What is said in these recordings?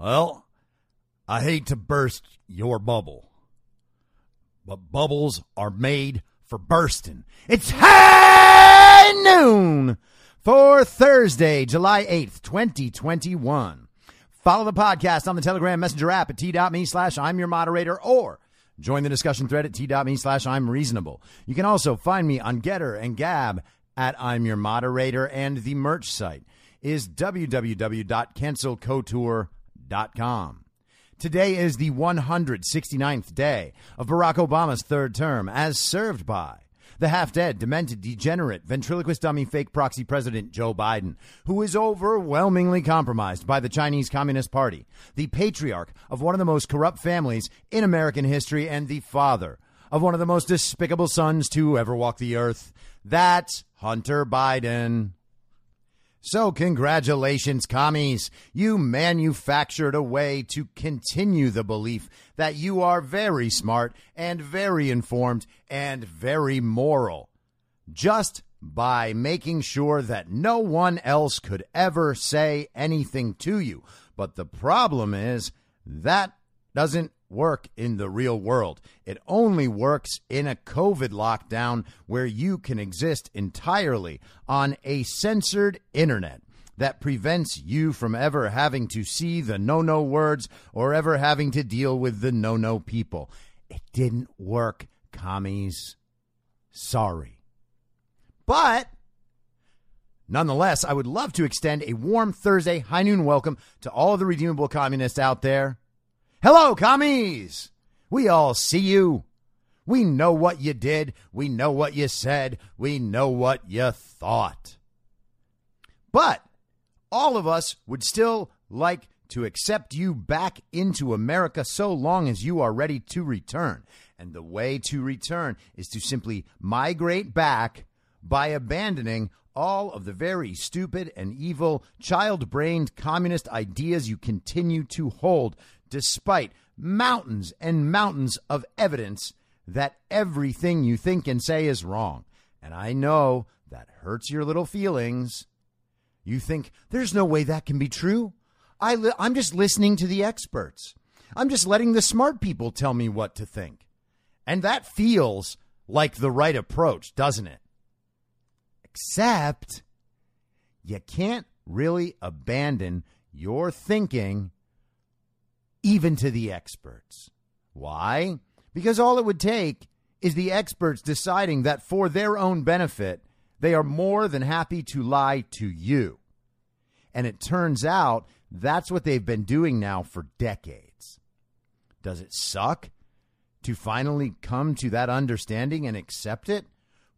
Well, I hate to burst your bubble, but bubbles are made for bursting. It's high noon for Thursday, July 8th, 2021. Follow the podcast on the Telegram Messenger app at t.me slash I'm your moderator or join the discussion thread at t.me slash I'm reasonable. You can also find me on GETTR and Gab at I'm Your Moderator, and the merch site is www.cancelcouture.com. Today is the 169th day of Barack Obama's third term, as served by the half dead, demented, degenerate, ventriloquist dummy, fake proxy president Joe Biden, who is overwhelmingly compromised by the Chinese Communist Party, the patriarch of one of the most corrupt families in American history, and the father of one of the most despicable sons to ever walk the earth. That's Hunter Biden. So, congratulations, commies. You manufactured a way to continue the belief that you are very smart and very informed and very moral just by making sure that no one else could ever say anything to you. But the problem is that doesn't work in the real world. It only works in a COVID lockdown where you can exist entirely on a censored internet that prevents you from ever having to see the no no words or ever having to deal with the no no people. It didn't work, commies. Sorry. But nonetheless, I would love to extend a warm Thursday high noon welcome to all of the redeemable communists out there. Hello, commies! We all see you. We know what you did. We know what you said. We know what you thought. But all of us would still like to accept you back into America so long as you are ready to return. And the way to return is to simply migrate back by abandoning all of the very stupid and evil, child brained communist ideas you continue to hold despite mountains and mountains of evidence that everything you think and say is wrong. And I know that hurts your little feelings. You think, there's no way that can be true. I li- I'm just listening to the experts. I'm just letting the smart people tell me what to think. And that feels like the right approach, doesn't it? Except you can't really abandon your thinking even to the experts. Why? Because all it would take is the experts deciding that for their own benefit, they are more than happy to lie to you. And it turns out that's what they've been doing now for decades. Does it suck to finally come to that understanding and accept it?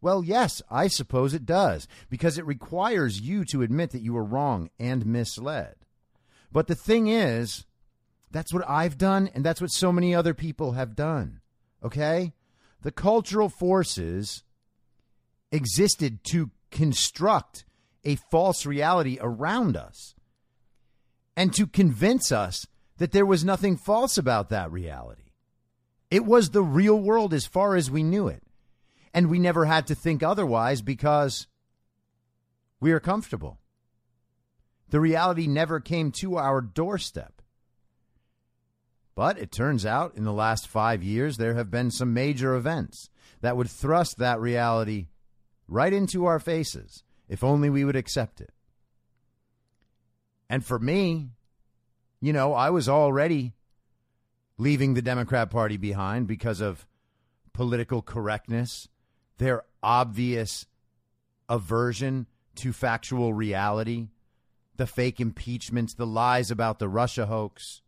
Well, yes, I suppose it does, because it requires you to admit that you were wrong and misled. But the thing is, that's what I've done, and that's what so many other people have done. Okay? The cultural forces existed to construct a false reality around us and to convince us that there was nothing false about that reality. It was the real world as far as we knew it. And we never had to think otherwise because we are comfortable. The reality never came to our doorstep. But it turns out in the last five years, there have been some major events that would thrust that reality right into our faces if only we would accept it. And for me, you know, I was already leaving the Democrat Party behind because of political correctness, their obvious aversion to factual reality, the fake impeachments, the lies about the Russia hoax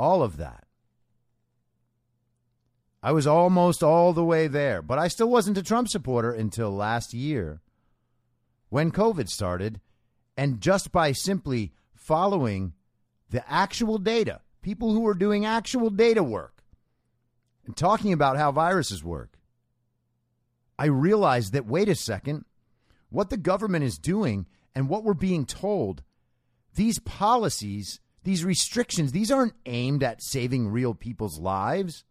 all of that. I was almost all the way there, but I still wasn't a Trump supporter until last year when COVID started. And just by simply following the actual data, people who are doing actual data work and talking about how viruses work, I realized that, wait a second, what the government is doing and what we're being told, these policies, these restrictions, these aren't aimed at saving real people's lives.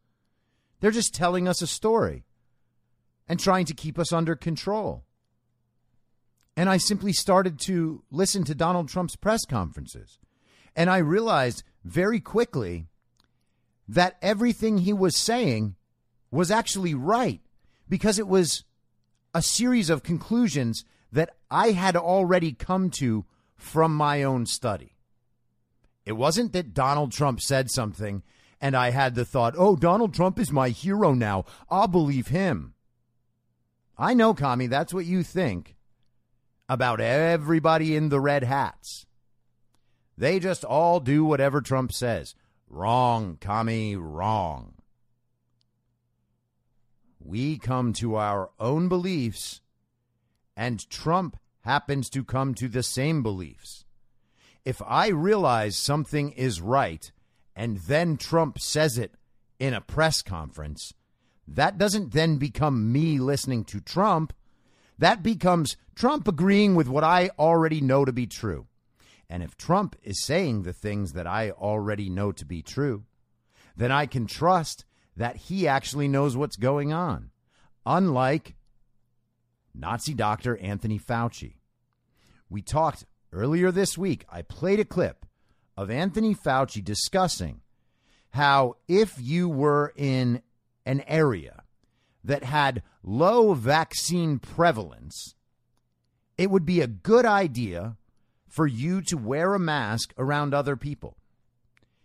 They're just telling us a story and trying to keep us under control. And I simply started to listen to Donald Trump's press conferences. And I realized very quickly that everything he was saying was actually right because it was a series of conclusions that I had already come to from my own study. It wasn't that Donald Trump said something and I had the thought, oh, Donald Trump is my hero now. I'll believe him. I know, Kami, that's what you think about everybody in the red hats. They just all do whatever Trump says. Wrong, Kami, wrong. We come to our own beliefs, and Trump happens to come to the same beliefs. If I realize something is right, and then Trump says it in a press conference, that doesn't then become me listening to Trump. That becomes Trump agreeing with what I already know to be true. And if Trump is saying the things that I already know to be true, then I can trust that he actually knows what's going on. Unlike Nazi doctor Anthony Fauci. We talked earlier this week, I played a clip of Anthony Fauci discussing how if you were in an area that had low vaccine prevalence, it would be a good idea for you to wear a mask around other people.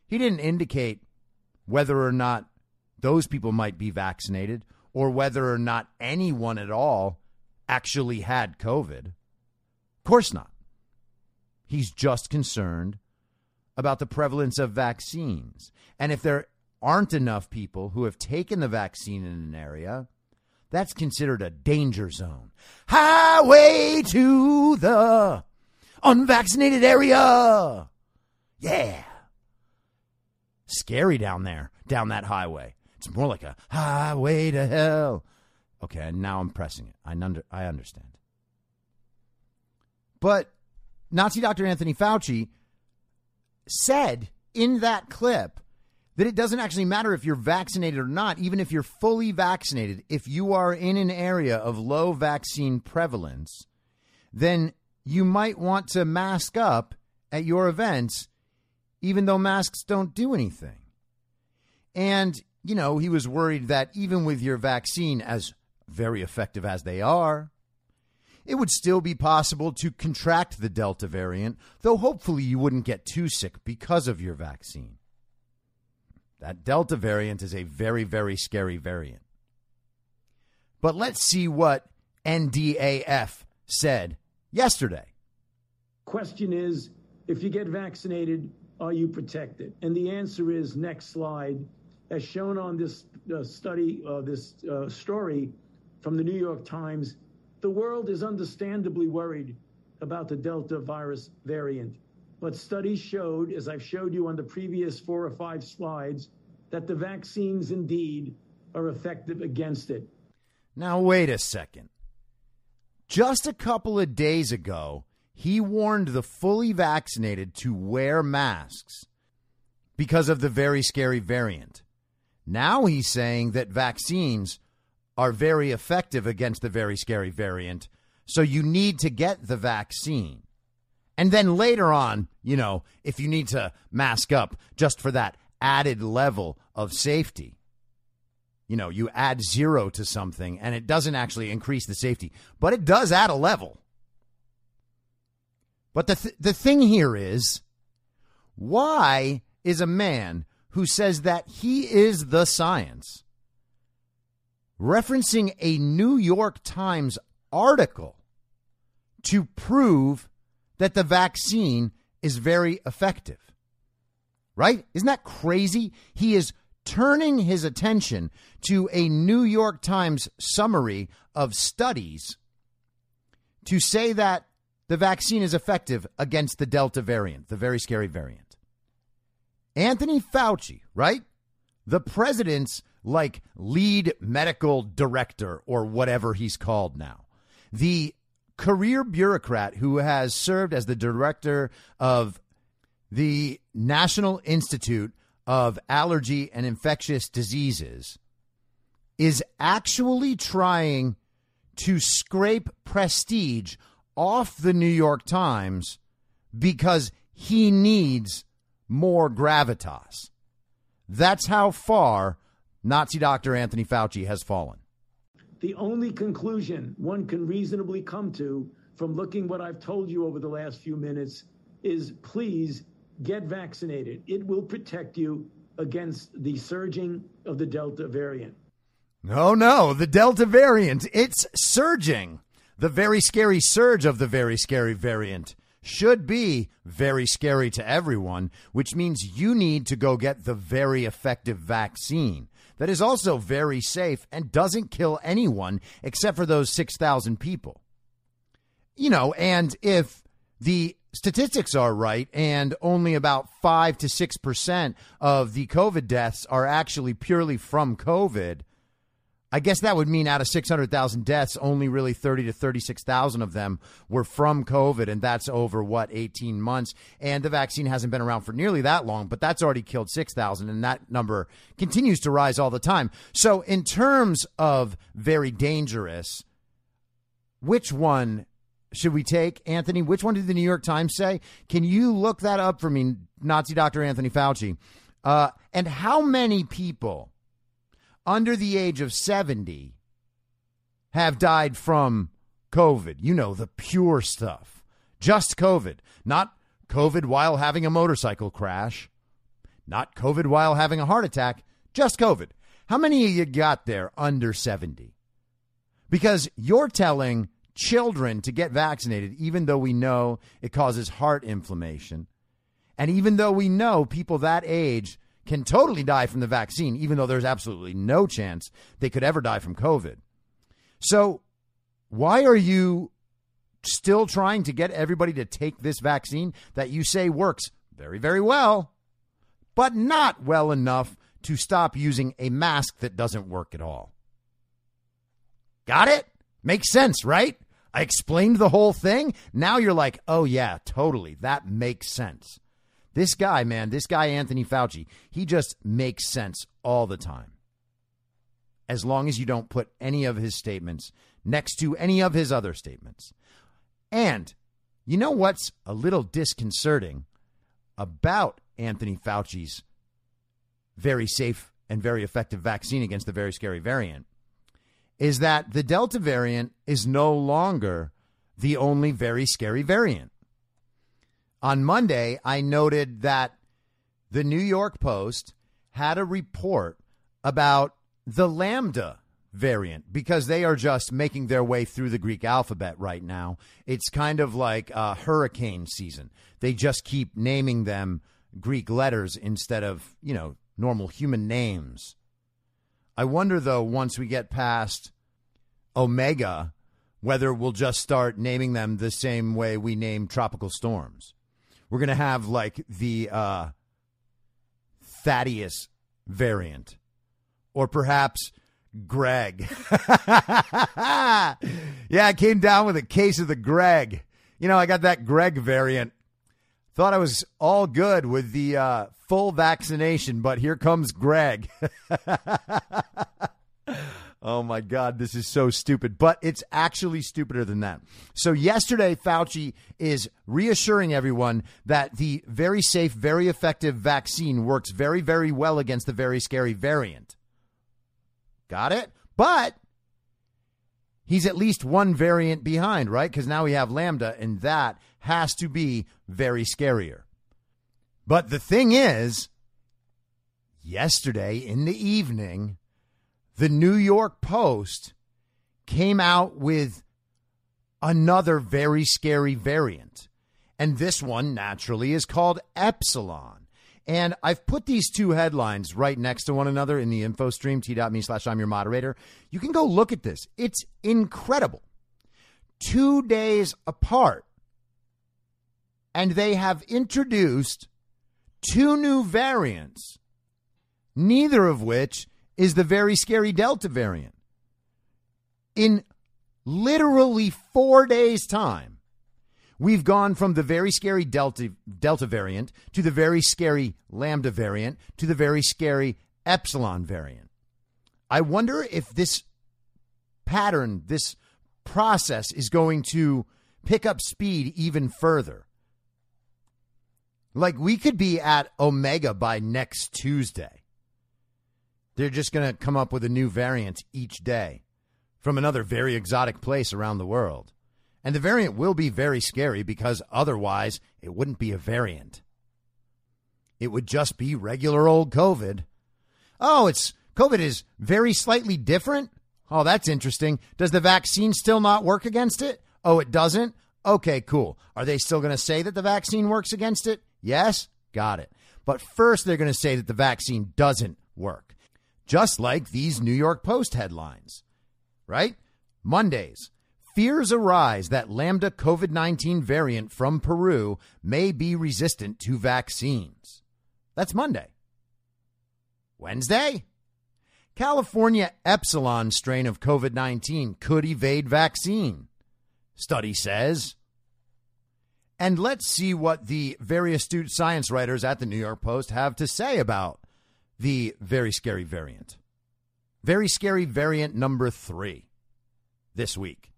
He didn't indicate whether or not those people might be vaccinated or whether or not anyone at all actually had COVID. Of course not. He's just concerned about the prevalence of vaccines. And if there aren't enough people who have taken the vaccine in an area, that's considered a danger zone. Highway to the unvaccinated area. Yeah. Scary down there, down that highway. It's more like a highway to hell. Okay, now I'm pressing it. I, under, I understand. But Nazi Dr. Anthony Fauci said in that clip that it doesn't actually matter if you're vaccinated or not, even if you're fully vaccinated, if you are in an area of low vaccine prevalence, then you might want to mask up at your events, even though masks don't do anything. And, you know, he was worried that even with your vaccine, as very effective as they are, it would still be possible to contract the Delta variant, though hopefully you wouldn't get too sick because of your vaccine. That Delta variant is a very, very scary variant. But let's see what NDAF said yesterday. Question is if you get vaccinated, are you protected? And the answer is next slide. As shown on this uh, study, uh, this uh, story from the New York Times, the world is understandably worried about the Delta virus variant. But studies showed, as I've showed you on the previous four or five slides, that the vaccines indeed are effective against it. Now, wait a second. Just a couple of days ago, he warned the fully vaccinated to wear masks because of the very scary variant. Now he's saying that vaccines are very effective against the very scary variant. So you need to get the vaccine. And then later on, you know, if you need to mask up just for that added level of safety, you know, you add zero to something and it doesn't actually increase the safety, but it does add a level. But the, th- the thing here is why is a man who says that he is the science referencing a New York Times article to prove that the vaccine is very effective. Right? Isn't that crazy? He is turning his attention to a New York Times summary of studies to say that the vaccine is effective against the Delta variant, the very scary variant. Anthony Fauci, right? The president's like lead medical director or whatever he's called now. The career bureaucrat who has served as the director of the National Institute of Allergy and Infectious Diseases is actually trying to scrape prestige off the New York Times because he needs more gravitas. That's how far Nazi Dr. Anthony Fauci has fallen. The only conclusion one can reasonably come to from looking what I've told you over the last few minutes is please get vaccinated. It will protect you against the surging of the Delta variant. No, no, the Delta variant, it's surging. The very scary surge of the very scary variant should be very scary to everyone, which means you need to go get the very effective vaccine that is also very safe and doesn't kill anyone except for those 6,000 people. You know, and if the statistics are right and only about 5 to 6% of the COVID deaths are actually purely from COVID, I guess that would mean out of 600,000 deaths, only really 30 to 36,000 of them were from COVID. And that's over what, 18 months. And the vaccine hasn't been around for nearly that long, but that's already killed 6,000. And that number continues to rise all the time. So, in terms of very dangerous, which one should we take, Anthony? Which one did the New York Times say? Can you look that up for me, Nazi Dr. Anthony Fauci? Uh, and how many people? Under the age of 70 have died from COVID. You know, the pure stuff. Just COVID. Not COVID while having a motorcycle crash. Not COVID while having a heart attack. Just COVID. How many of you got there under 70? Because you're telling children to get vaccinated, even though we know it causes heart inflammation. And even though we know people that age can totally die from the vaccine, even though there's absolutely no chance they could ever die from COVID. So, why are you still trying to get everybody to take this vaccine that you say works very, very well, but not well enough to stop using a mask that doesn't work at all? Got it? Makes sense, right? I explained the whole thing. Now you're like, oh, yeah, totally. That makes sense. This guy, man, this guy, Anthony Fauci, he just makes sense all the time. As long as you don't put any of his statements next to any of his other statements. And you know what's a little disconcerting about Anthony Fauci's very safe and very effective vaccine against the very scary variant is that the Delta variant is no longer the only very scary variant. On Monday, I noted that the New York Post had a report about the Lambda variant because they are just making their way through the Greek alphabet right now. It's kind of like a hurricane season. They just keep naming them Greek letters instead of, you know, normal human names. I wonder, though, once we get past Omega, whether we'll just start naming them the same way we name tropical storms. We're going to have like the uh, Thaddeus variant, or perhaps Greg. yeah, I came down with a case of the Greg. You know, I got that Greg variant. Thought I was all good with the uh, full vaccination, but here comes Greg. Oh my God, this is so stupid, but it's actually stupider than that. So, yesterday, Fauci is reassuring everyone that the very safe, very effective vaccine works very, very well against the very scary variant. Got it? But he's at least one variant behind, right? Because now we have Lambda, and that has to be very scarier. But the thing is, yesterday in the evening, the New York Post came out with another very scary variant. And this one, naturally, is called Epsilon. And I've put these two headlines right next to one another in the info stream, t.me slash I'm your moderator. You can go look at this. It's incredible. Two days apart. And they have introduced two new variants, neither of which is the very scary Delta variant. In literally four days' time, we've gone from the very scary Delta, Delta variant to the very scary Lambda variant to the very scary Epsilon variant. I wonder if this pattern, this process is going to pick up speed even further. Like we could be at Omega by next Tuesday. They're just going to come up with a new variant each day from another very exotic place around the world. And the variant will be very scary because otherwise it wouldn't be a variant. It would just be regular old COVID. Oh, it's COVID is very slightly different. Oh, that's interesting. Does the vaccine still not work against it? Oh, it doesn't? Okay, cool. Are they still going to say that the vaccine works against it? Yes? Got it. But first, they're going to say that the vaccine doesn't work. Just like these New York Post headlines, right? Mondays. Fears arise that Lambda COVID 19 variant from Peru may be resistant to vaccines. That's Monday. Wednesday? California Epsilon strain of COVID 19 could evade vaccine, study says. And let's see what the very astute science writers at the New York Post have to say about the very scary variant. Very scary variant number three this week.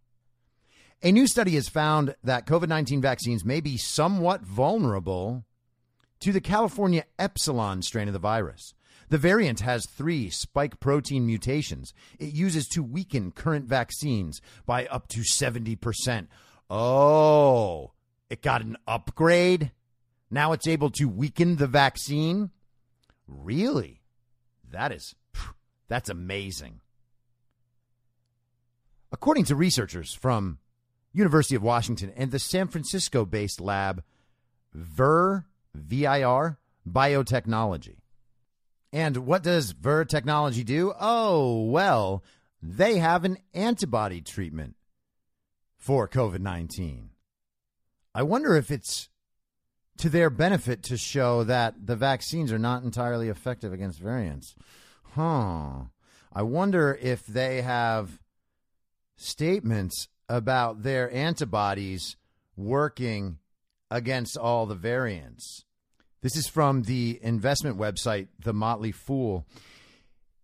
A new study has found that COVID 19 vaccines may be somewhat vulnerable to the California Epsilon strain of the virus. The variant has three spike protein mutations it uses to weaken current vaccines by up to 70%. Oh, it got an upgrade? Now it's able to weaken the vaccine? Really? That is that's amazing. According to researchers from University of Washington and the San Francisco-based lab Vir VIR Biotechnology, and what does Vir Technology do? Oh, well, they have an antibody treatment for COVID 19. I wonder if it's to their benefit to show that the vaccines are not entirely effective against variants. Huh. I wonder if they have statements about their antibodies working against all the variants. This is from the investment website, The Motley Fool.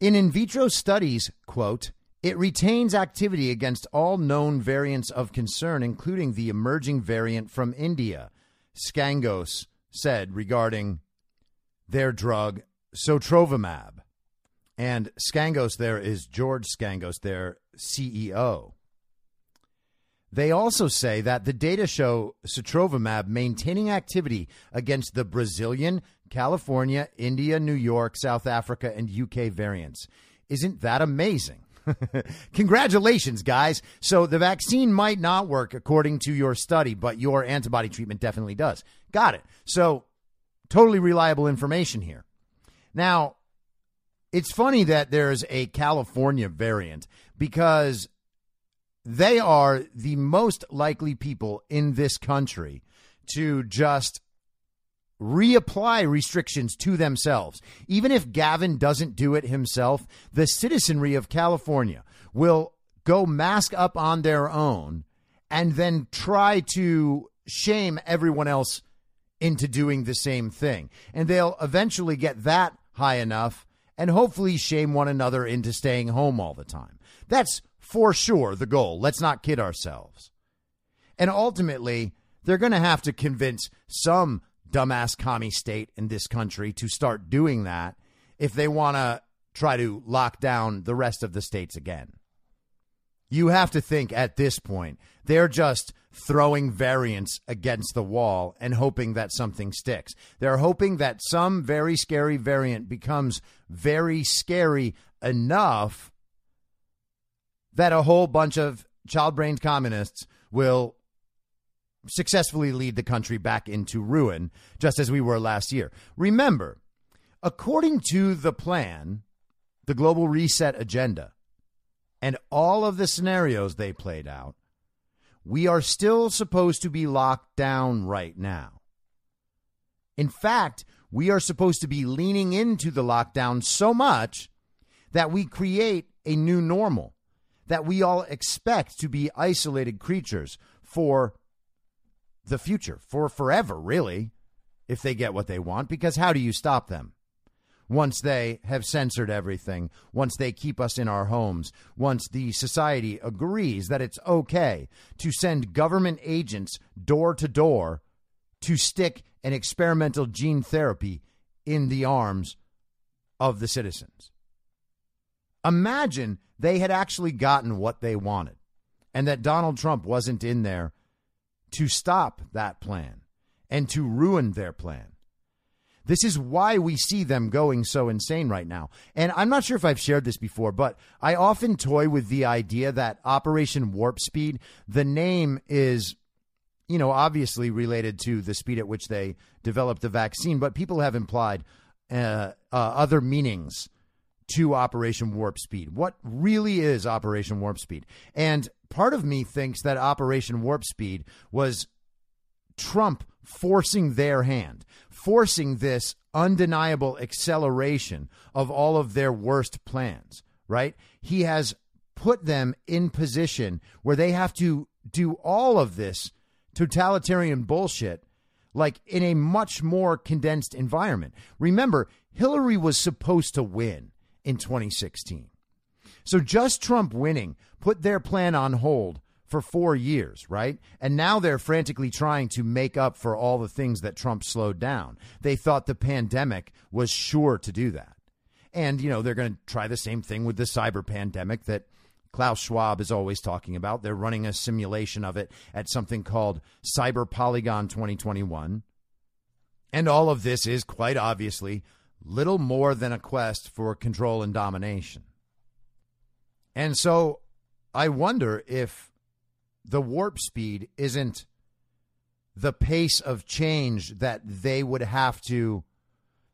In in vitro studies, quote, it retains activity against all known variants of concern, including the emerging variant from India, Scangos said regarding their drug sotrovimab. And Scangos there is George Scangos, their CEO. They also say that the data show sotrovimab maintaining activity against the Brazilian, California, India, New York, South Africa, and UK variants. Isn't that amazing? Congratulations, guys. So the vaccine might not work according to your study, but your antibody treatment definitely does. Got it. So totally reliable information here. Now, it's funny that there's a California variant because they are the most likely people in this country to just reapply restrictions to themselves. Even if Gavin doesn't do it himself, the citizenry of California will go mask up on their own and then try to shame everyone else into doing the same thing. And they'll eventually get that high enough and hopefully shame one another into staying home all the time. That's for sure the goal. Let's not kid ourselves. And ultimately, they're going to have to convince some dumbass commie state in this country to start doing that if they want to try to lock down the rest of the states again. You have to think at this point, they're just throwing variants against the wall and hoping that something sticks. They're hoping that some very scary variant becomes very scary enough that a whole bunch of child brained communists will successfully lead the country back into ruin, just as we were last year. Remember, according to the plan, the global reset agenda, and all of the scenarios they played out, we are still supposed to be locked down right now. In fact, we are supposed to be leaning into the lockdown so much that we create a new normal that we all expect to be isolated creatures for the future, for forever, really, if they get what they want. Because how do you stop them? Once they have censored everything, once they keep us in our homes, once the society agrees that it's okay to send government agents door to door to stick an experimental gene therapy in the arms of the citizens. Imagine they had actually gotten what they wanted and that Donald Trump wasn't in there to stop that plan and to ruin their plan. This is why we see them going so insane right now. And I'm not sure if I've shared this before, but I often toy with the idea that Operation Warp Speed, the name is, you know, obviously related to the speed at which they developed the vaccine, but people have implied uh, uh, other meanings to Operation Warp Speed. What really is Operation Warp Speed? And part of me thinks that Operation Warp Speed was Trump forcing their hand, forcing this undeniable acceleration of all of their worst plans, right? He has put them in position where they have to do all of this totalitarian bullshit like in a much more condensed environment. Remember, Hillary was supposed to win in 2016. So just Trump winning put their plan on hold for four years, right? And now they're frantically trying to make up for all the things that Trump slowed down. They thought the pandemic was sure to do that. And, you know, they're going to try the same thing with the cyber pandemic that Klaus Schwab is always talking about. They're running a simulation of it at something called Cyber Polygon 2021. And all of this is quite obviously little more than a quest for control and domination. And so I wonder if the warp speed isn't the pace of change that they would have to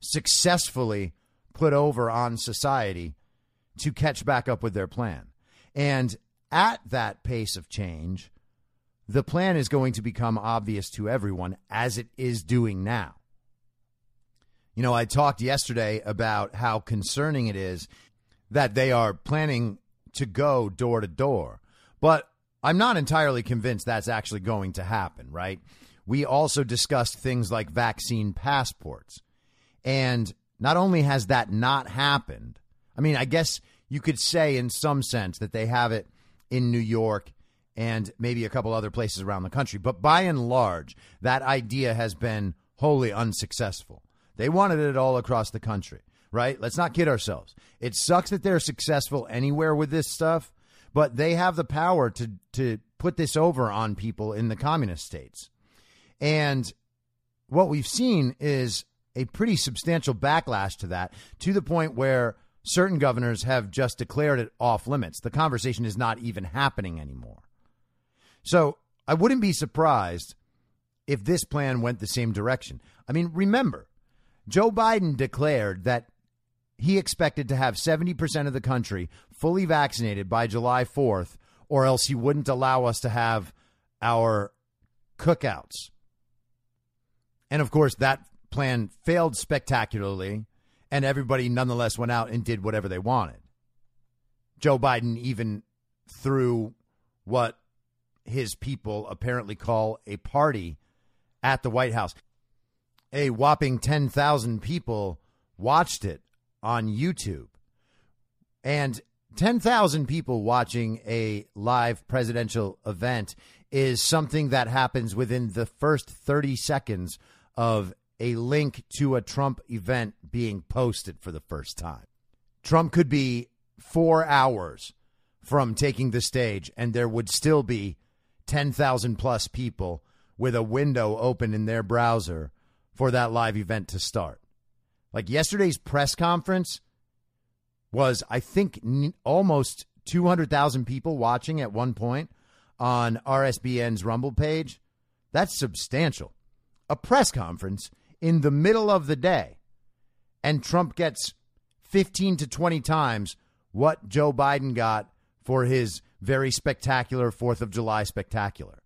successfully put over on society to catch back up with their plan. And at that pace of change, the plan is going to become obvious to everyone as it is doing now. You know, I talked yesterday about how concerning it is that they are planning to go door to door. But I'm not entirely convinced that's actually going to happen, right? We also discussed things like vaccine passports. And not only has that not happened, I mean, I guess you could say in some sense that they have it in New York and maybe a couple other places around the country. But by and large, that idea has been wholly unsuccessful. They wanted it all across the country, right? Let's not kid ourselves. It sucks that they're successful anywhere with this stuff, but they have the power to to put this over on people in the communist states. And what we've seen is a pretty substantial backlash to that to the point where certain governors have just declared it off limits. The conversation is not even happening anymore. So I wouldn't be surprised if this plan went the same direction. I mean, remember, Joe Biden declared that he expected to have 70% of the country fully vaccinated by July 4th, or else he wouldn't allow us to have our cookouts. And of course, that plan failed spectacularly, and everybody nonetheless went out and did whatever they wanted. Joe Biden even threw what his people apparently call a party at the White House a whopping 10,000 people watched it on YouTube. And 10,000 people watching a live presidential event is something that happens within the first 30 seconds of a link to a Trump event being posted for the first time. Trump could be four hours from taking the stage, and there would still be 10,000 plus people with a window open in their browser for that live event to start. Like yesterday's press conference was, I think, almost 200,000 people watching at one point on RSBN's Rumble page. That's substantial. A press conference in the middle of the day, and Trump gets 15 to 20 times what Joe Biden got for his very spectacular 4th of July spectacular.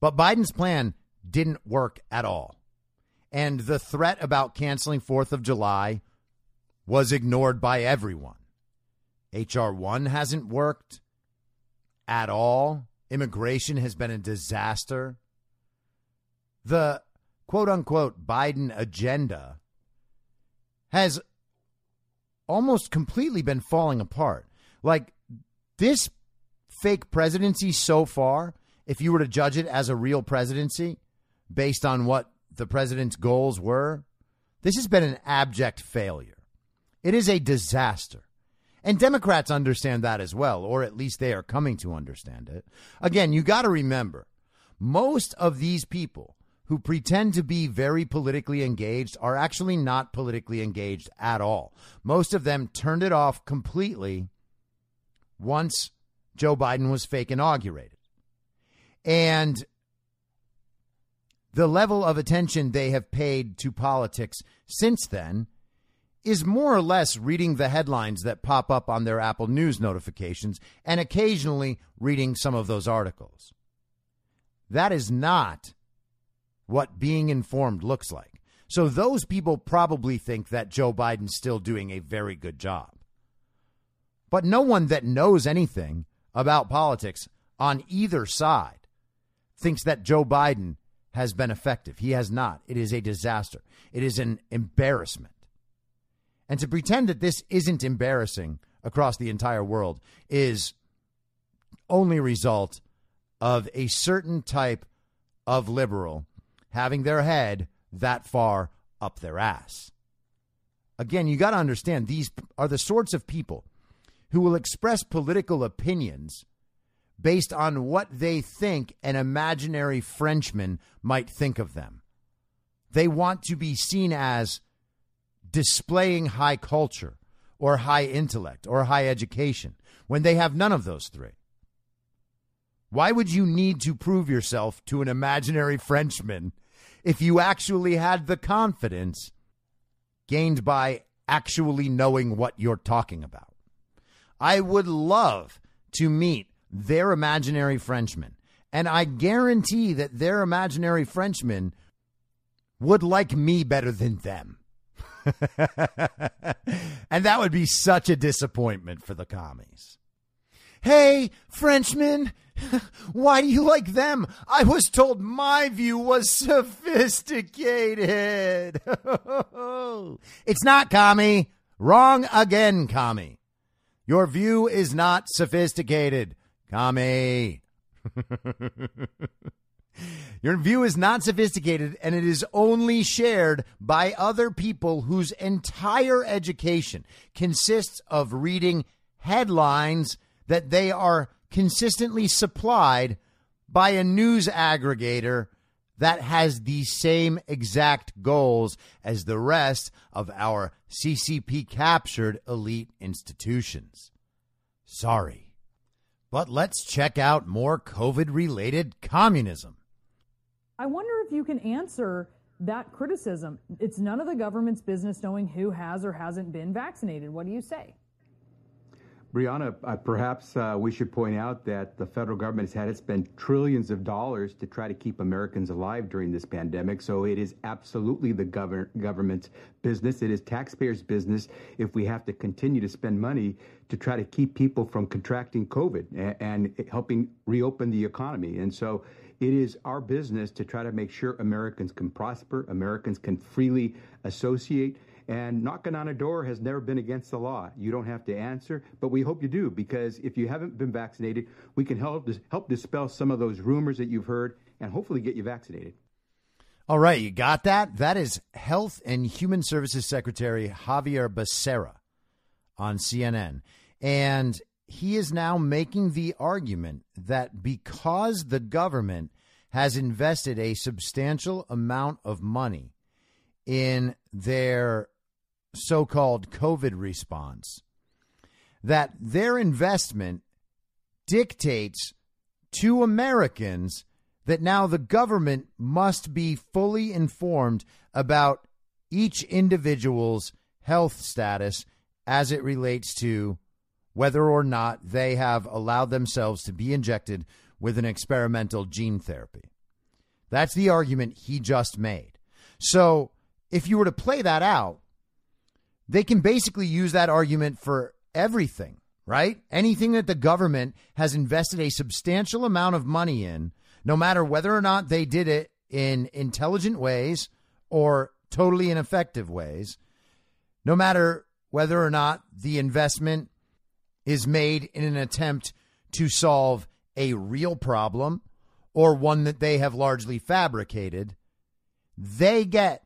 But Biden's plan didn't work at all. And the threat about canceling 4th of July was ignored by everyone. H.R. 1 hasn't worked at all. Immigration has been a disaster. The quote unquote Biden agenda has almost completely been falling apart. Like this fake presidency so far, if you were to judge it as a real presidency based on what the president's goals were, this has been an abject failure. It is a disaster. And Democrats understand that as well, or at least they are coming to understand it. Again, you got to remember most of these people who pretend to be very politically engaged are actually not politically engaged at all. Most of them turned it off completely once Joe Biden was fake inaugurated. And the level of attention they have paid to politics since then is more or less reading the headlines that pop up on their Apple News notifications and occasionally reading some of those articles. That is not what being informed looks like. So those people probably think that Joe Biden's still doing a very good job. But no one that knows anything about politics on either side thinks that Joe Biden has been effective. He has not. It is a disaster. It is an embarrassment. And to pretend that this isn't embarrassing across the entire world is only a result of a certain type of liberal having their head that far up their ass. Again, you got to understand these are the sorts of people who will express political opinions based on what they think an imaginary Frenchman might think of them. They want to be seen as displaying high culture or high intellect or high education when they have none of those three. Why would you need to prove yourself to an imaginary Frenchman if you actually had the confidence gained by actually knowing what you're talking about. I would love to meet their imaginary Frenchman, and I guarantee that their imaginary Frenchman would like me better than them. and that would be such a disappointment for the commies. Hey, Frenchman, why do you like them? I was told my view was sophisticated. it's not, commie. Wrong again, commie. Your view is not sophisticated, commie. Your view is not sophisticated and it is only shared by other people whose entire education consists of reading headlines that they are consistently supplied by a news aggregator that has the same exact goals as the rest of our CCP captured elite institutions. Sorry. But let's check out more COVID related communism. I wonder if you can answer that criticism. It's none of the government's business knowing who has or hasn't been vaccinated. What do you say? Brianna, uh, perhaps uh, we should point out that the federal government has had to spend trillions of dollars to try to keep Americans alive during this pandemic. So it is absolutely the govern- government's business. It is taxpayers' business if we have to continue to spend money to try to keep people from contracting COVID and, and helping reopen the economy. And so it is our business to try to make sure Americans can prosper, Americans can freely associate and knocking on a door has never been against the law. You don't have to answer, but we hope you do because if you haven't been vaccinated, we can help help dispel some of those rumors that you've heard and hopefully get you vaccinated. All right, you got that? That is Health and Human Services Secretary Xavier Becerra on CNN. And he is now making the argument that because the government has invested a substantial amount of money in their so called COVID response that their investment dictates to Americans that now the government must be fully informed about each individual's health status as it relates to whether or not they have allowed themselves to be injected with an experimental gene therapy. That's the argument he just made. So if you were to play that out, they can basically use that argument for everything, right? Anything that the government has invested a substantial amount of money in, no matter whether or not they did it in intelligent ways or totally ineffective ways, no matter whether or not the investment is made in an attempt to solve a real problem or one that they have largely fabricated, they get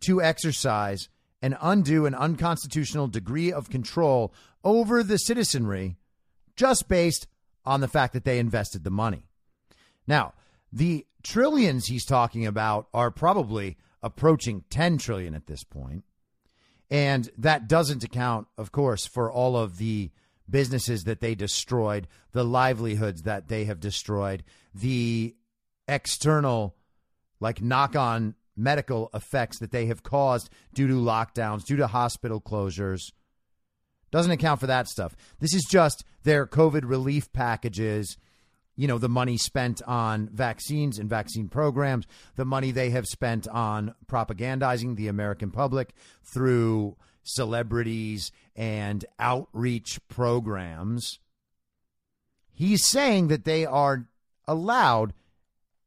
to exercise an undue and unconstitutional degree of control over the citizenry just based on the fact that they invested the money. Now, the trillions he's talking about are probably approaching 10 trillion at this point. And that doesn't account, of course, for all of the businesses that they destroyed, the livelihoods that they have destroyed, the external, like knock on medical effects that they have caused due to lockdowns, due to hospital closures. Doesn't account for that stuff. This is just their COVID relief packages, you know, the money spent on vaccines and vaccine programs, the money they have spent on propagandizing the American public through celebrities and outreach programs. He's saying that they are allowed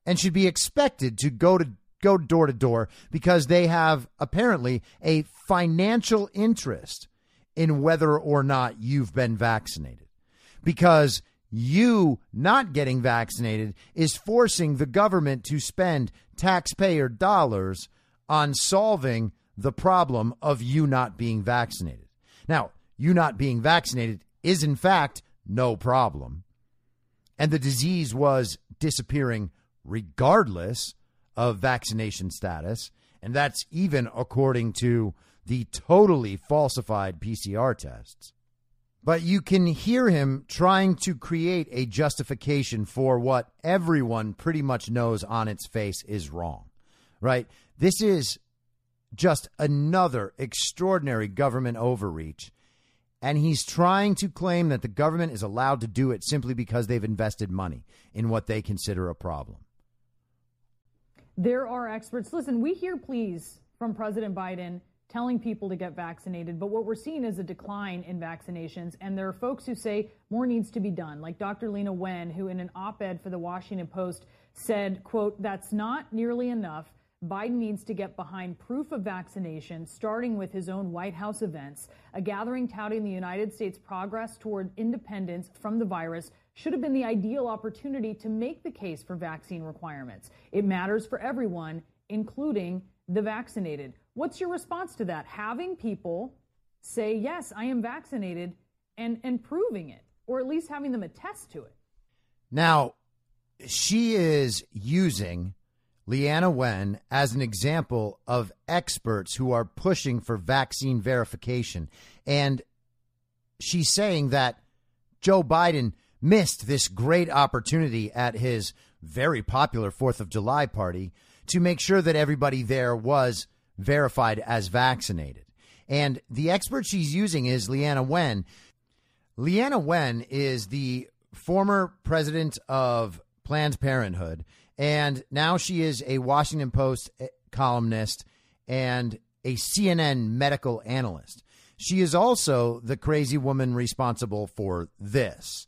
and should be expected to go to go door to door because they have apparently a financial interest in whether or not you've been vaccinated. Because you not getting vaccinated is forcing the government to spend taxpayer dollars on solving the problem of you not being vaccinated. Now, you not being vaccinated is, in fact, no problem. And the disease was disappearing regardless of vaccination status. And that's even according to the totally falsified PCR tests. But you can hear him trying to create a justification for what everyone pretty much knows on its face is wrong, right? This is just another extraordinary government overreach. And he's trying to claim that the government is allowed to do it simply because they've invested money in what they consider a problem. There are experts. Listen, we hear pleas from President Biden telling people to get vaccinated, but what we're seeing is a decline in vaccinations. And there are folks who say more needs to be done, like Dr. Leana Wen, who in an op-ed for the Washington Post said, quote, that's not nearly enough. Biden needs to get behind proof of vaccination, starting with his own White House events. A gathering touting the United States' progress toward independence from the virus should have been the ideal opportunity to make the case for vaccine requirements. It matters for everyone, including the vaccinated. What's your response to that? Having people say, yes, I am vaccinated, and, and proving it, or at least having them attest to it. Now, she is using Leana Wen as an example of experts who are pushing for vaccine verification. And she's saying that Joe Biden missed this great opportunity at his very popular 4th of July party to make sure that everybody there was verified as vaccinated. And the expert she's using is Leana Wen. Leana Wen is the former president of Planned Parenthood and now she is a Washington Post eh, columnist and a CNN medical analyst. She is also the crazy woman responsible for this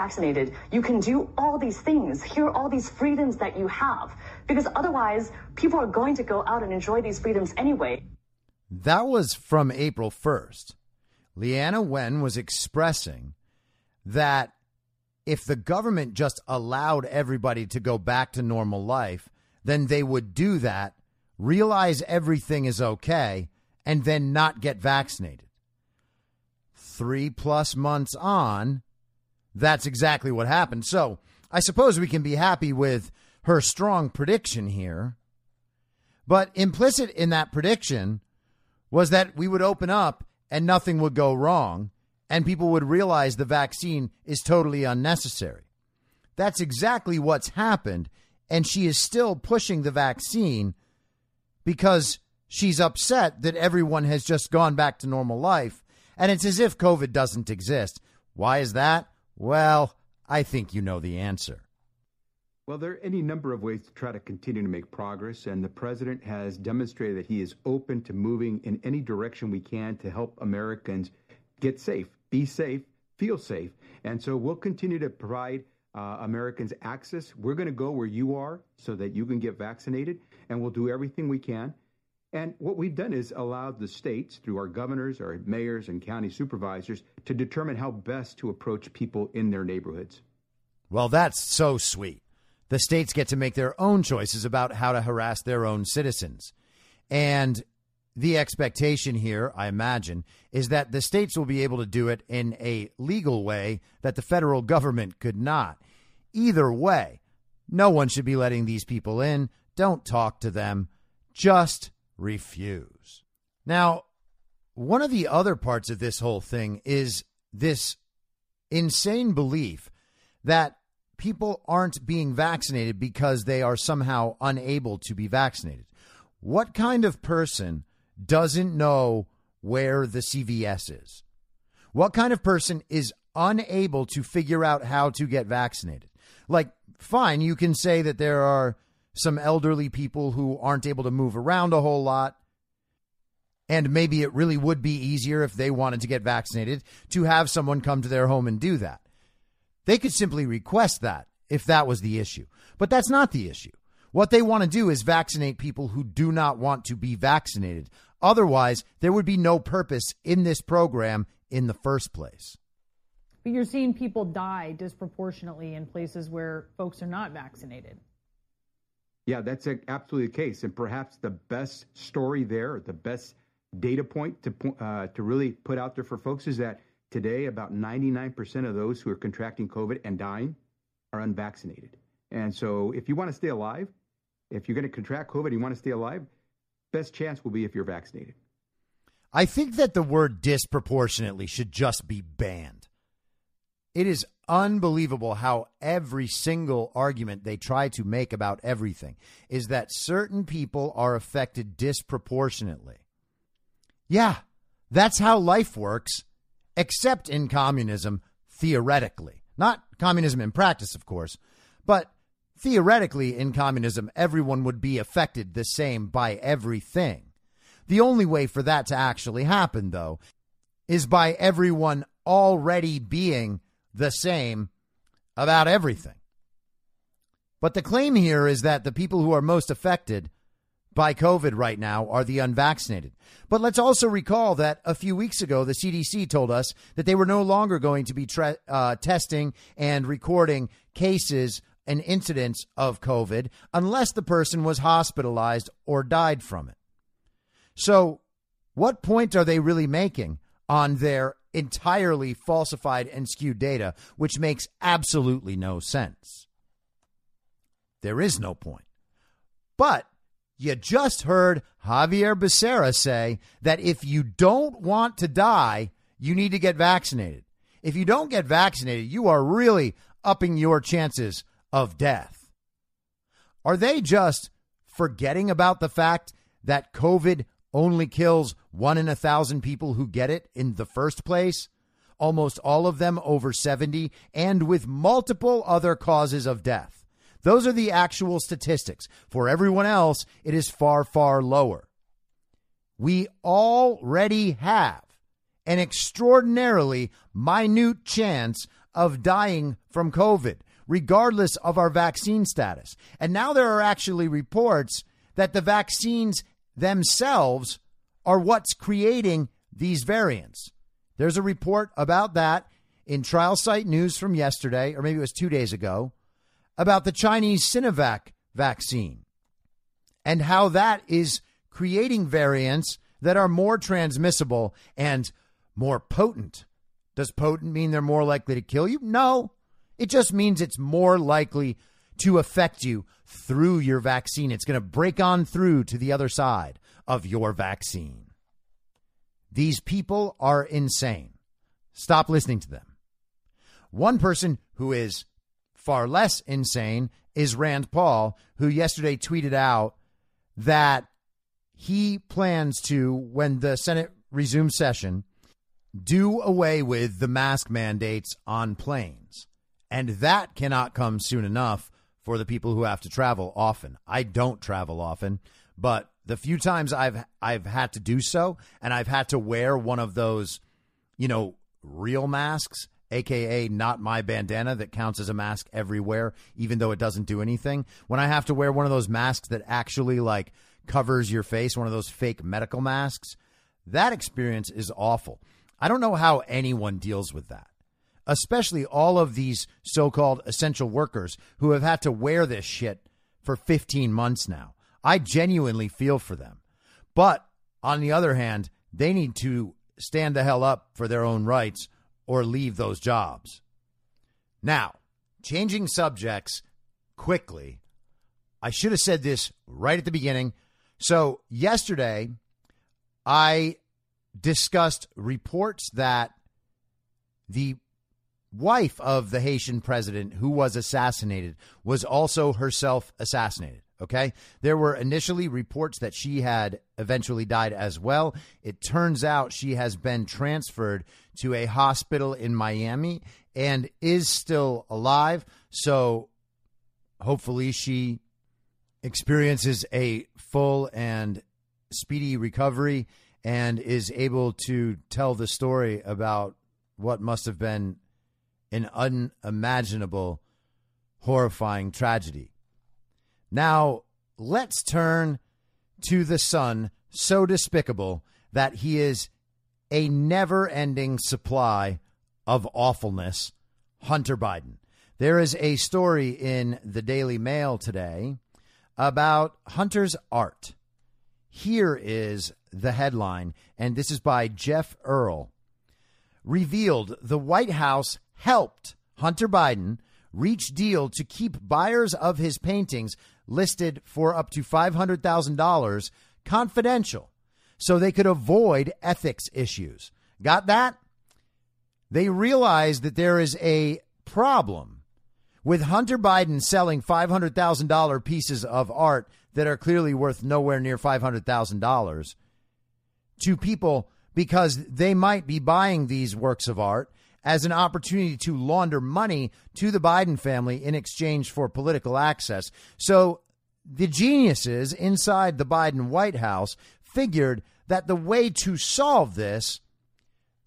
vaccinated, you can do all these things. Here are all these freedoms that you have. Because otherwise, people are going to go out and enjoy these freedoms anyway. That was from April 1st. Leana Wen was expressing that if the government just allowed everybody to go back to normal life, then they would do that, realize everything is okay, and then not get vaccinated. Three plus months on, that's exactly what happened. So I suppose we can be happy with her strong prediction here. But implicit in that prediction was that we would open up and nothing would go wrong and people would realize the vaccine is totally unnecessary. That's exactly what's happened. And she is still pushing the vaccine because she's upset that everyone has just gone back to normal life. And it's as if COVID doesn't exist. Why is that? Well, I think you know the answer. Well, there are any number of ways to try to continue to make progress, and the president has demonstrated that he is open to moving in any direction we can to help Americans get safe, be safe, feel safe. And so we'll continue to provide uh, Americans access. We're going to go where you are so that you can get vaccinated, and we'll do everything we can. And what we've done is allowed the states, through our governors, our mayors, and county supervisors, to determine how best to approach people in their neighborhoods. Well, that's so sweet the states get to make their own choices about how to harass their own citizens. And the expectation here, I imagine, is that the states will be able to do it in a legal way that the federal government could not. Either way, no one should be letting these people in. Don't talk to them. Just refuse. Now, one of the other parts of this whole thing is this insane belief that people aren't being vaccinated because they are somehow unable to be vaccinated. What kind of person doesn't know where the CVS is? What kind of person is unable to figure out how to get vaccinated? Like, fine, you can say that there are some elderly people who aren't able to move around a whole lot. And maybe it really would be easier if they wanted to get vaccinated to have someone come to their home and do that. They could simply request that if that was the issue. But that's not the issue. What they want to do is vaccinate people who do not want to be vaccinated. Otherwise, there would be no purpose in this program in the first place. But you're seeing people die disproportionately in places where folks are not vaccinated. Yeah, that's a, absolutely the case. And perhaps the best story there, the best data point to, uh, to really put out there for folks is that Today, about 99% of those who are contracting COVID and dying are unvaccinated. And so, if you want to stay alive, if you're going to contract COVID and you want to stay alive, best chance will be if you're vaccinated. I think that the word disproportionately should just be banned. It is unbelievable how every single argument they try to make about everything is that certain people are affected disproportionately. Yeah, that's how life works except in communism, theoretically. Not communism in practice, of course, but theoretically, in communism, everyone would be affected the same by everything. The only way for that to actually happen, though, is by everyone already being the same about everything. But the claim here is that the people who are most affected by COVID right now are the unvaccinated. But let's also recall that a few weeks ago, the CDC told us that they were no longer going to be uh, testing and recording cases and incidents of COVID unless the person was hospitalized or died from it. So, what point are they really making on their entirely falsified and skewed data, which makes absolutely no sense? There is no point. But you just heard Xavier Becerra say that if you don't want to die, you need to get vaccinated. If you don't get vaccinated, you are really upping your chances of death. Are they just forgetting about the fact that COVID only kills one in a thousand people who get it in the first place? Almost all of them over 70 and with multiple other causes of death. Those are the actual statistics. For everyone else, it is far, far lower. We already have an extraordinarily minute chance of dying from COVID, regardless of our vaccine status. And now there are actually reports that the vaccines themselves are what's creating these variants. There's a report about that in Trial Site News from yesterday, or maybe it was two days ago about the Chinese Sinovac vaccine and how that is creating variants that are more transmissible and more potent. Does potent mean they're more likely to kill you? No. It just means it's more likely to affect you through your vaccine. It's going to break on through to the other side of your vaccine. These people are insane. Stop listening to them. One person who is far less insane is Rand Paul, who yesterday tweeted out that he plans to, when the Senate resumes session, do away with the mask mandates on planes. And that cannot come soon enough for the people who have to travel often. I don't travel often, but the few times I've I've had to do so and I've had to wear one of those, you know, real masks, aka not my bandana that counts as a mask everywhere even though it doesn't do anything. When I have to wear one of those masks that actually like covers your face, one of those fake medical masks, that experience is awful. I don't know how anyone deals with that especially all of these so called essential workers who have had to wear this shit for 15 months now. I genuinely feel for them. But on the other hand, they need to stand the hell up for their own rights or leave those jobs. Now, changing subjects quickly. I should have said this right at the beginning. So, yesterday, I discussed reports that the wife of the Haitian president who was assassinated was also herself assassinated. Okay. There were initially reports that she had eventually died as well. It turns out she has been transferred to a hospital in Miami and is still alive. So hopefully she experiences a full and speedy recovery and is able to tell the story about what must have been an unimaginable, horrifying tragedy. Now, let's turn to the son so despicable that he is a never ending supply of awfulness, Hunter Biden. There is a story in the Daily Mail today about Hunter's art. Here is the headline, and this is by Geoff Earle. Revealed the White House helped Hunter Biden reach deal to keep buyers of his paintings listed for up to $500,000 confidential so they could avoid ethics issues. Got that? They realize that there is a problem with Hunter Biden selling $500,000 pieces of art that are clearly worth nowhere near $500,000 to people because they might be buying these works of art as an opportunity to launder money to the Biden family in exchange for political access. So the geniuses inside the Biden White House figured that the way to solve this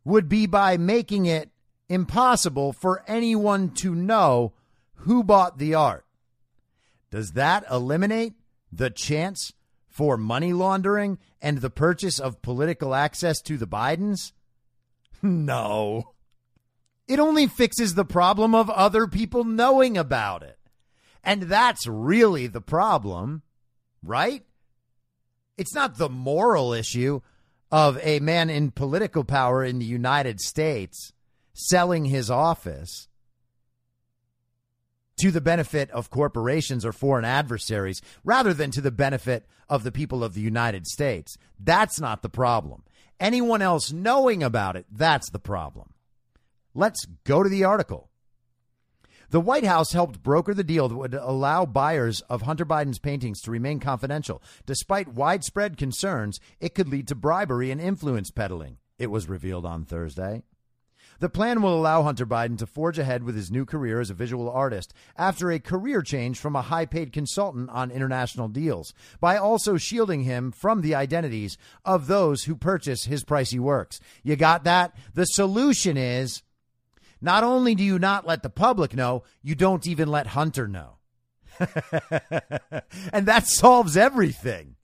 would be by making it impossible for anyone to know who bought the art. Does that eliminate the chance for money laundering and the purchase of political access to the Bidens? No. It only fixes the problem of other people knowing about it. And that's really the problem, right? It's not the moral issue of a man in political power in the United States selling his office to the benefit of corporations or foreign adversaries rather than to the benefit of the people of the United States. That's not the problem. Anyone else knowing about it, that's the problem. Let's go to the article. The White House helped broker the deal that would allow buyers of Hunter Biden's paintings to remain confidential. Despite widespread concerns, it could lead to bribery and influence peddling, it was revealed on Thursday. The plan will allow Hunter Biden to forge ahead with his new career as a visual artist after a career change from a high paid consultant on international deals, by also shielding him from the identities of those who purchase his pricey works. You got that? The solution is not only do you not let the public know, you don't even let Hunter know. and that solves everything.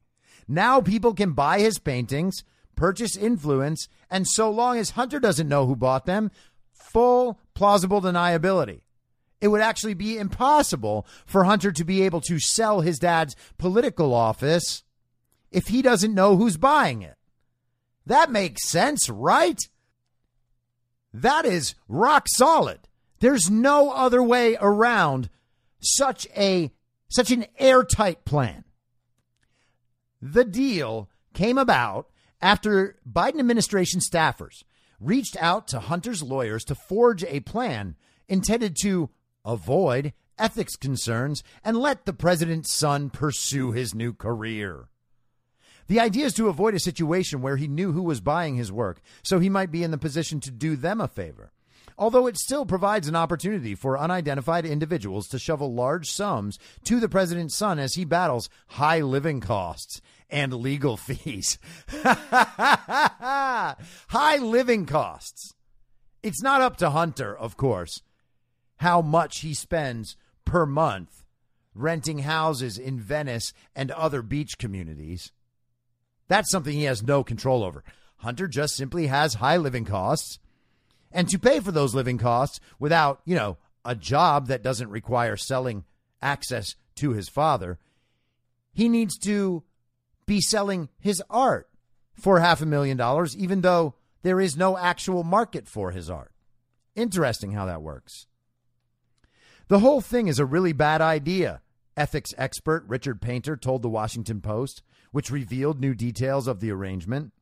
Now people can buy his paintings, purchase influence, and so long as Hunter doesn't know who bought them, full plausible deniability. It would actually be impossible for Hunter to be able to sell his dad's political office if he doesn't know who's buying it. That makes sense, right? That is rock solid. There's no other way around such a such an airtight plan. The deal came about after Biden administration staffers reached out to Hunter's lawyers to forge a plan intended to avoid ethics concerns and let the president's son pursue his new career. The idea is to avoid a situation where he knew who was buying his work, so he might be in the position to do them a favor. Although it still provides an opportunity for unidentified individuals to shovel large sums to the president's son as he battles high living costs and legal fees. high living costs. It's not up to Hunter, of course, how much he spends per month renting houses in Venice and other beach communities. That's something he has no control over. Hunter just simply has high living costs. And to pay for those living costs without, you know, a job that doesn't require selling access to his father, he needs to be selling his art for half a million dollars, even though there is no actual market for his art. Interesting how that works. The whole thing is a really bad idea, ethics expert Richard Painter told the Washington Post which revealed new details of the arrangement.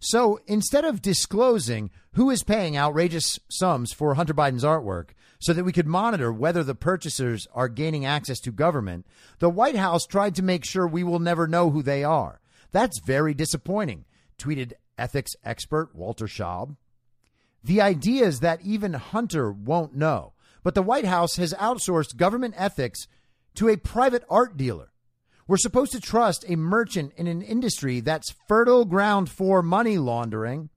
So instead of disclosing who is paying outrageous sums for Hunter Biden's artwork so that we could monitor whether the purchasers are gaining access to government, the White House tried to make sure we will never know who they are. That's very disappointing, tweeted ethics expert Walter Shaub. The idea is that even Hunter won't know, but the White House has outsourced government ethics to a private art dealer we're supposed to trust a merchant in an industry that's fertile ground for money laundering,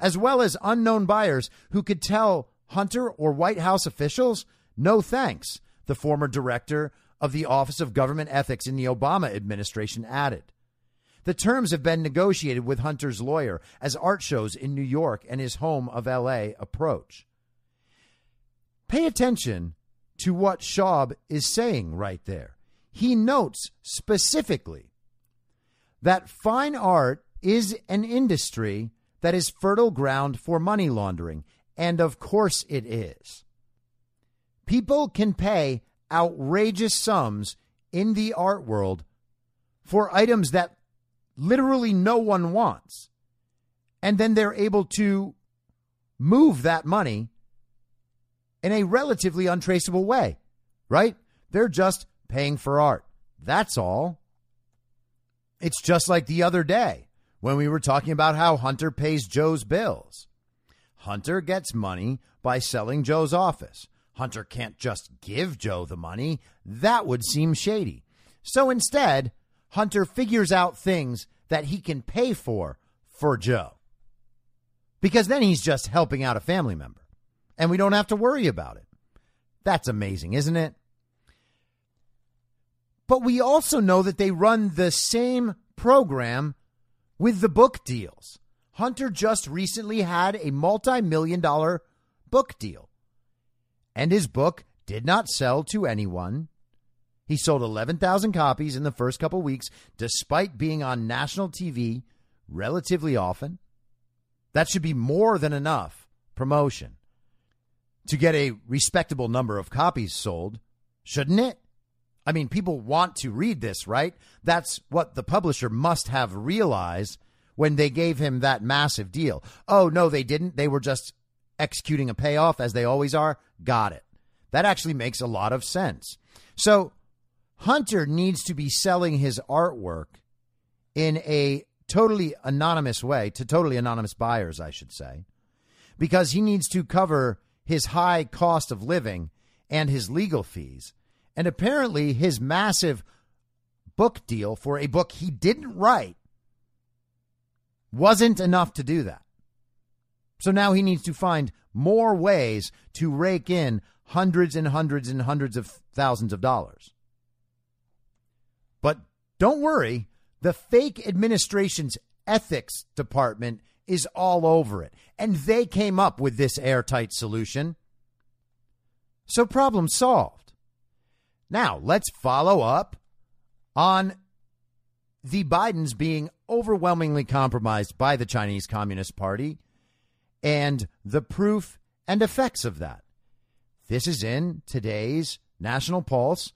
as well as unknown buyers who could tell Hunter or White House officials, no thanks, the former director of the Office of Government Ethics in the Obama administration added. The terms have been negotiated with Hunter's lawyer as art shows in New York and his home of LA approach. Pay attention to what Shaub is saying right there he notes specifically that fine art is an industry that is fertile ground for money laundering. And of course it is. People can pay outrageous sums in the art world for items that literally no one wants. And then they're able to move that money in a relatively untraceable way, right? They're just paying for art. That's all. It's just like the other day when we were talking about how Hunter pays Joe's bills. Hunter gets money by selling Joe's office. Hunter can't just give Joe the money. That would seem shady. So instead, Hunter figures out things that he can pay for for Joe. Because then he's just helping out a family member. And we don't have to worry about it. That's amazing, isn't it? But we also know that they run the same program with the book deals. Hunter just recently had a multi million dollar book deal, and his book did not sell to anyone. He sold 11,000 copies in the first couple weeks, despite being on national TV relatively often. That should be more than enough promotion to get a respectable number of copies sold, shouldn't it? I mean, people want to read this, right? That's what the publisher must have realized when they gave him that massive deal. Oh, no, they didn't. They were just executing a payoff as they always are. Got it. That actually makes a lot of sense. So Hunter needs to be selling his artwork in a totally anonymous way to totally anonymous buyers, I should say, because he needs to cover his high cost of living and his legal fees. And apparently, his massive book deal for a book he didn't write wasn't enough to do that. So now he needs to find more ways to rake in hundreds and hundreds and hundreds of thousands of dollars. But don't worry, the fake administration's ethics department is all over it. And they came up with this airtight solution. So, problem solved. Now, let's follow up on the Bidens being overwhelmingly compromised by the Chinese Communist Party and the proof and effects of that. This is in today's National Pulse,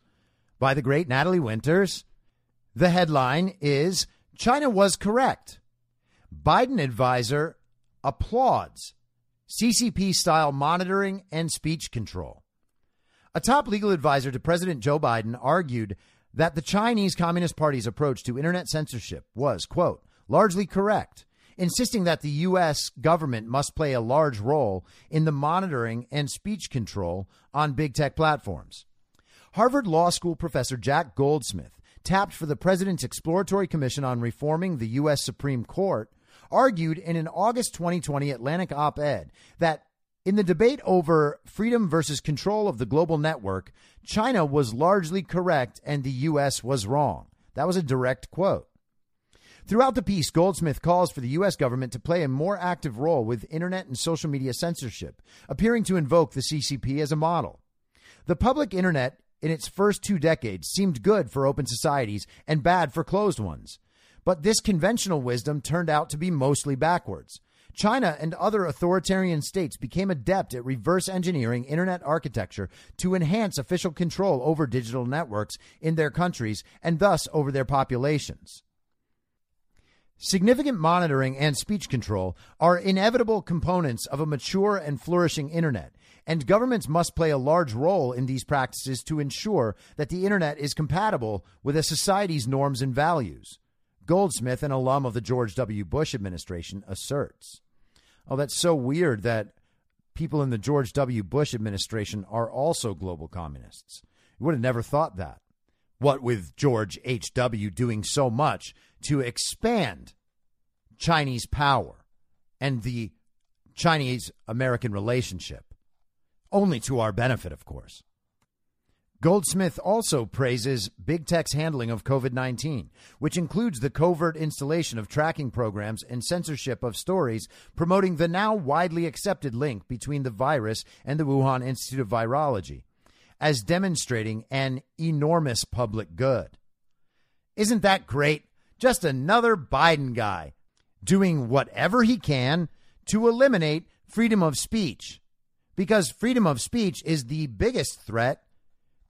by the great Natalie Winters. The headline is China was correct. Biden advisor applauds CCP style monitoring and speech control. A top legal advisor to President Joe Biden argued that the Chinese Communist Party's approach to internet censorship was, quote, largely correct, insisting that the U.S. government must play a large role in the monitoring and speech control on big tech platforms. Harvard Law School professor Jack Goldsmith tapped for the president's exploratory commission on reforming the U.S. Supreme Court, argued in an August 2020 Atlantic op ed that in the debate over freedom versus control of the global network, China was largely correct and the U.S. was wrong. That was a direct quote. Throughout the piece, Goldsmith calls for the U.S. government to play a more active role with internet and social media censorship, appearing to invoke the CCP as a model. The public internet in its first two decades seemed good for open societies and bad for closed ones. But this conventional wisdom turned out to be mostly backwards. China and other authoritarian states became adept at reverse engineering internet architecture to enhance official control over digital networks in their countries and thus over their populations. Significant monitoring and speech control are inevitable components of a mature and flourishing internet, and governments must play a large role in these practices to ensure that the internet is compatible with a society's norms and values. Goldsmith, an alum of the George W. Bush administration, asserts. Oh, that's so weird that people in the George W. Bush administration are also global communists. You would have never thought that. What with George H.W. doing so much to expand Chinese power and the Chinese American relationship, only to our benefit, of course. Goldsmith also praises big tech's handling of COVID 19, which includes the covert installation of tracking programs and censorship of stories promoting the now widely accepted link between the virus and the Wuhan Institute of Virology, as demonstrating an enormous public good. Isn't that great? Just another Biden guy doing whatever he can to eliminate freedom of speech because freedom of speech is the biggest threat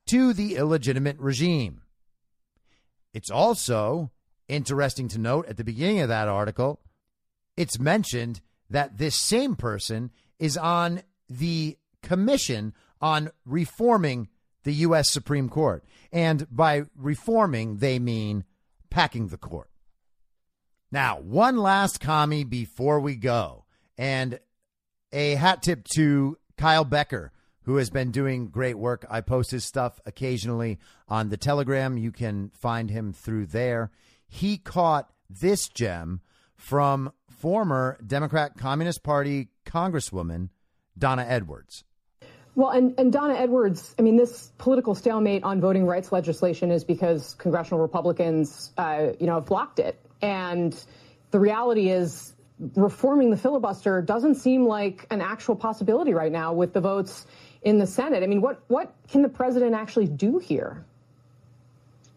to the illegitimate regime. It's also interesting to note at the beginning of that article, it's mentioned that this same person is on the commission on reforming the U.S. Supreme Court. And by reforming, they mean packing the court. Now, one last commie before we go, and a hat tip to Kyle Becker, who has been doing great work. I post his stuff occasionally on the Telegram. You can find him through there. He caught this gem from former Democrat Communist Party Congresswoman Donna Edwards. Well, and, and Donna Edwards, I mean, this political stalemate on voting rights legislation is because congressional Republicans, uh, you know, have blocked it. And the reality is reforming the filibuster doesn't seem like an actual possibility right now with the votes in the Senate. I mean, what, what can the president actually do here?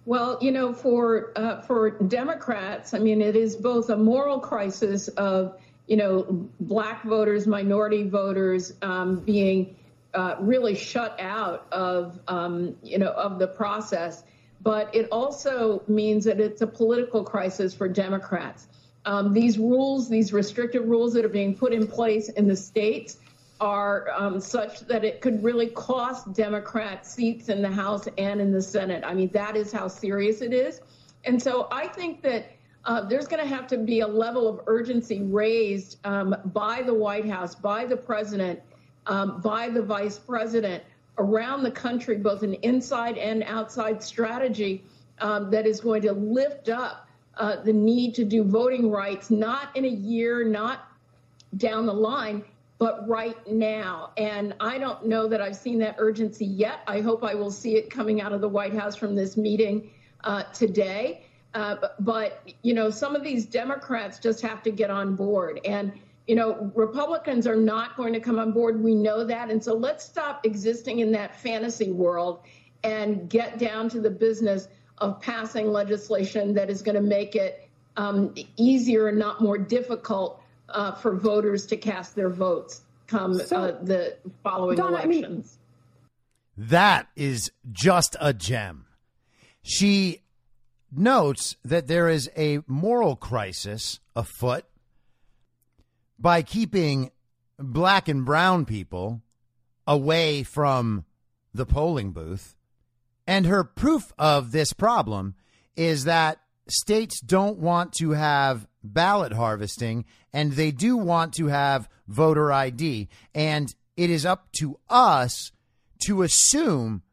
Well, you know, for uh, for Democrats, I mean, it is both a moral crisis of you know black voters, minority voters um, being uh, really shut out of um, you know of the process, but it also means that it's a political crisis for Democrats. Um, these rules, these restrictive rules that are being put in place in the states, are um, such that it could really cost Democrats seats in the House and in the Senate. I mean, that is how serious it is. And so I think that uh, there's going to have to be a level of urgency raised um, by the White House, by the president, um, by the vice president around the country, both an inside and outside strategy um, that is going to lift up uh, the need to do voting rights, not in a year, not down the line, but right now. And I don't know that I've seen that urgency yet. I hope I will see it coming out of the White House from this meeting uh, today. Uh, but, you know, some of these Democrats just have to get on board. And you know, Republicans are not going to come on board. We know that. And so let's stop existing in that fantasy world and get down to the business of passing legislation that is going to make it um, easier and not more difficult uh, for voters to cast their votes come so, uh, the following Donna, elections. I mean, That is just a gem. She notes that there is a moral crisis afoot by keeping black and brown people away from the polling booth. And her proof of this problem is that states don't want to have ballot harvesting and they do want to have voter ID. And it is up to us to assume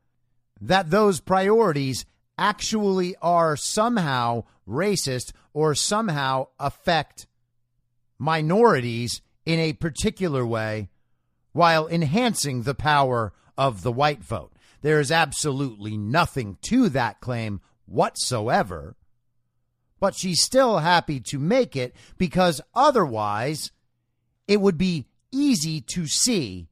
that those priorities actually are somehow racist or somehow affect minorities in a particular way while enhancing the power of the white vote. There is absolutely nothing to that claim whatsoever, but she's still happy to make it because otherwise it would be easy to see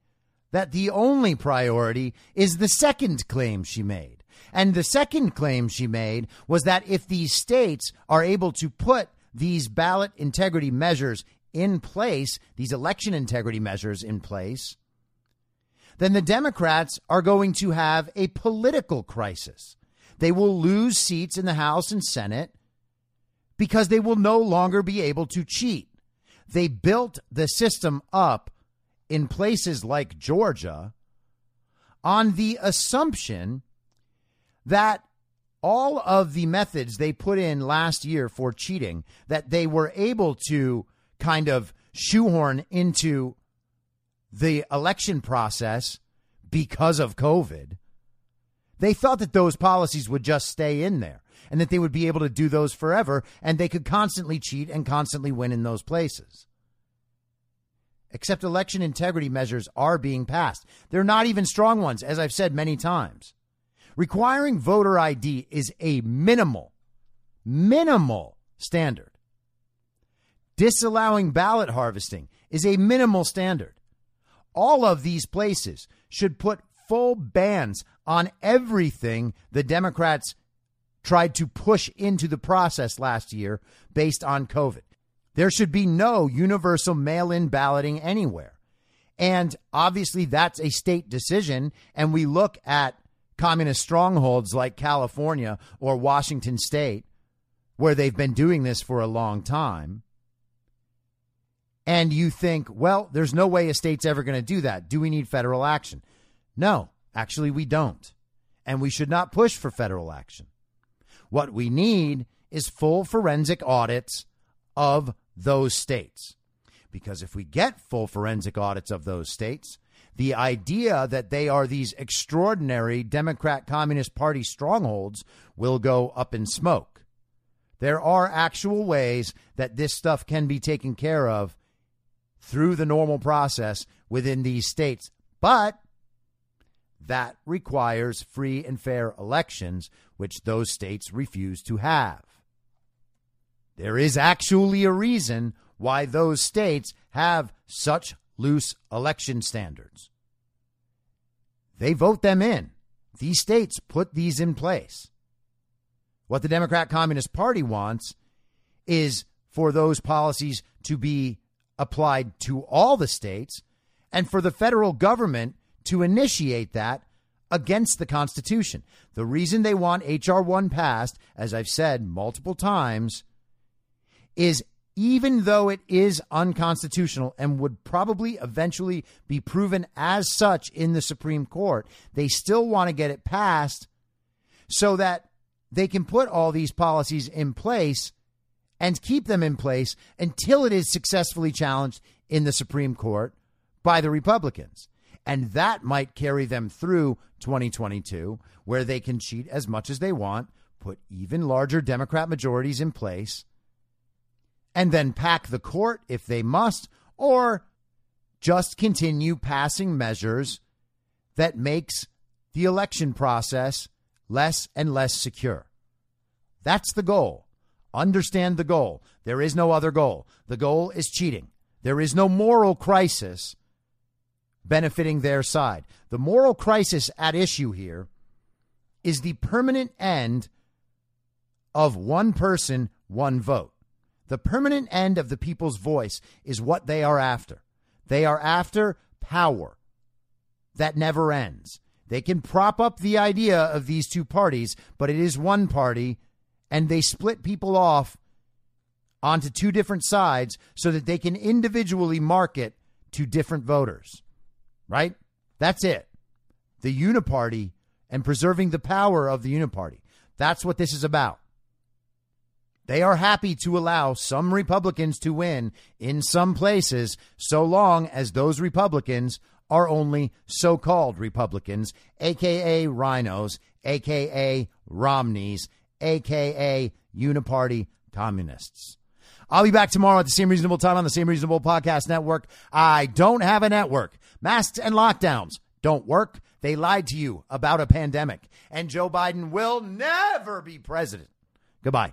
that the only priority is the second claim she made. And the second claim she made was that if these states are able to put these ballot integrity measures in place, these election integrity measures in place, then the Democrats are going to have a political crisis. They will lose seats in the House and Senate because they will no longer be able to cheat. They built the system up in places like Georgia on the assumption that all of the methods they put in last year for cheating that they were able to kind of shoehorn into the election process because of COVID. They thought that those policies would just stay in there and that they would be able to do those forever and they could constantly cheat and constantly win in those places. Except election integrity measures are being passed. They're not even strong ones, as I've said many times. Requiring voter ID is a minimal, minimal standard. Disallowing ballot harvesting is a minimal standard. All of these places should put full bans on everything the Democrats tried to push into the process last year based on COVID. There should be no universal mail in balloting anywhere. And obviously, that's a state decision. And we look at communist strongholds like California or Washington state, where they've been doing this for a long time. And you think, well, there's no way a state's ever going to do that. Do we need federal action? No, actually, we don't. And we should not push for federal action. What we need is full forensic audits of those states. Because if we get full forensic audits of those states, the idea that they are these extraordinary Democrat Communist Party strongholds will go up in smoke. There are actual ways that this stuff can be taken care of through the normal process within these states. But that requires free and fair elections, which those states refuse to have. There is actually a reason why those states have such loose election standards. They vote them in. These states put these in place. What the Democrat Communist Party wants is for those policies to be applied to all the states and for the federal government to initiate that against the Constitution. The reason they want H.R. 1 passed, as I've said multiple times, is even though it is unconstitutional and would probably eventually be proven as such in the Supreme Court, they still want to get it passed so that they can put all these policies in place and keep them in place until it is successfully challenged in the Supreme Court by the Republicans. And that might carry them through 2022, where they can cheat as much as they want, put even larger Democrat majorities in place, and then pack the court if they must, or just continue passing measures that makes the election process less and less secure. That's the goal. Understand the goal. There is no other goal. The goal is cheating. There is no moral crisis benefiting their side. The moral crisis at issue here is the permanent end of one person, one vote. The permanent end of the people's voice is what they are after. They are after power that never ends. They can prop up the idea of these two parties, but it is one party, and they split people off onto two different sides so that they can individually market to different voters. Right? That's it. The uniparty and preserving the power of the uniparty. That's what this is about. They are happy to allow some Republicans to win in some places so long as those Republicans are only so called Republicans, aka rhinos, aka Romneys, aka uniparty communists. I'll be back tomorrow at the same reasonable time on the same reasonable podcast network. I don't have a network. Masks and lockdowns don't work. They lied to you about a pandemic. And Joe Biden will never be president. Goodbye.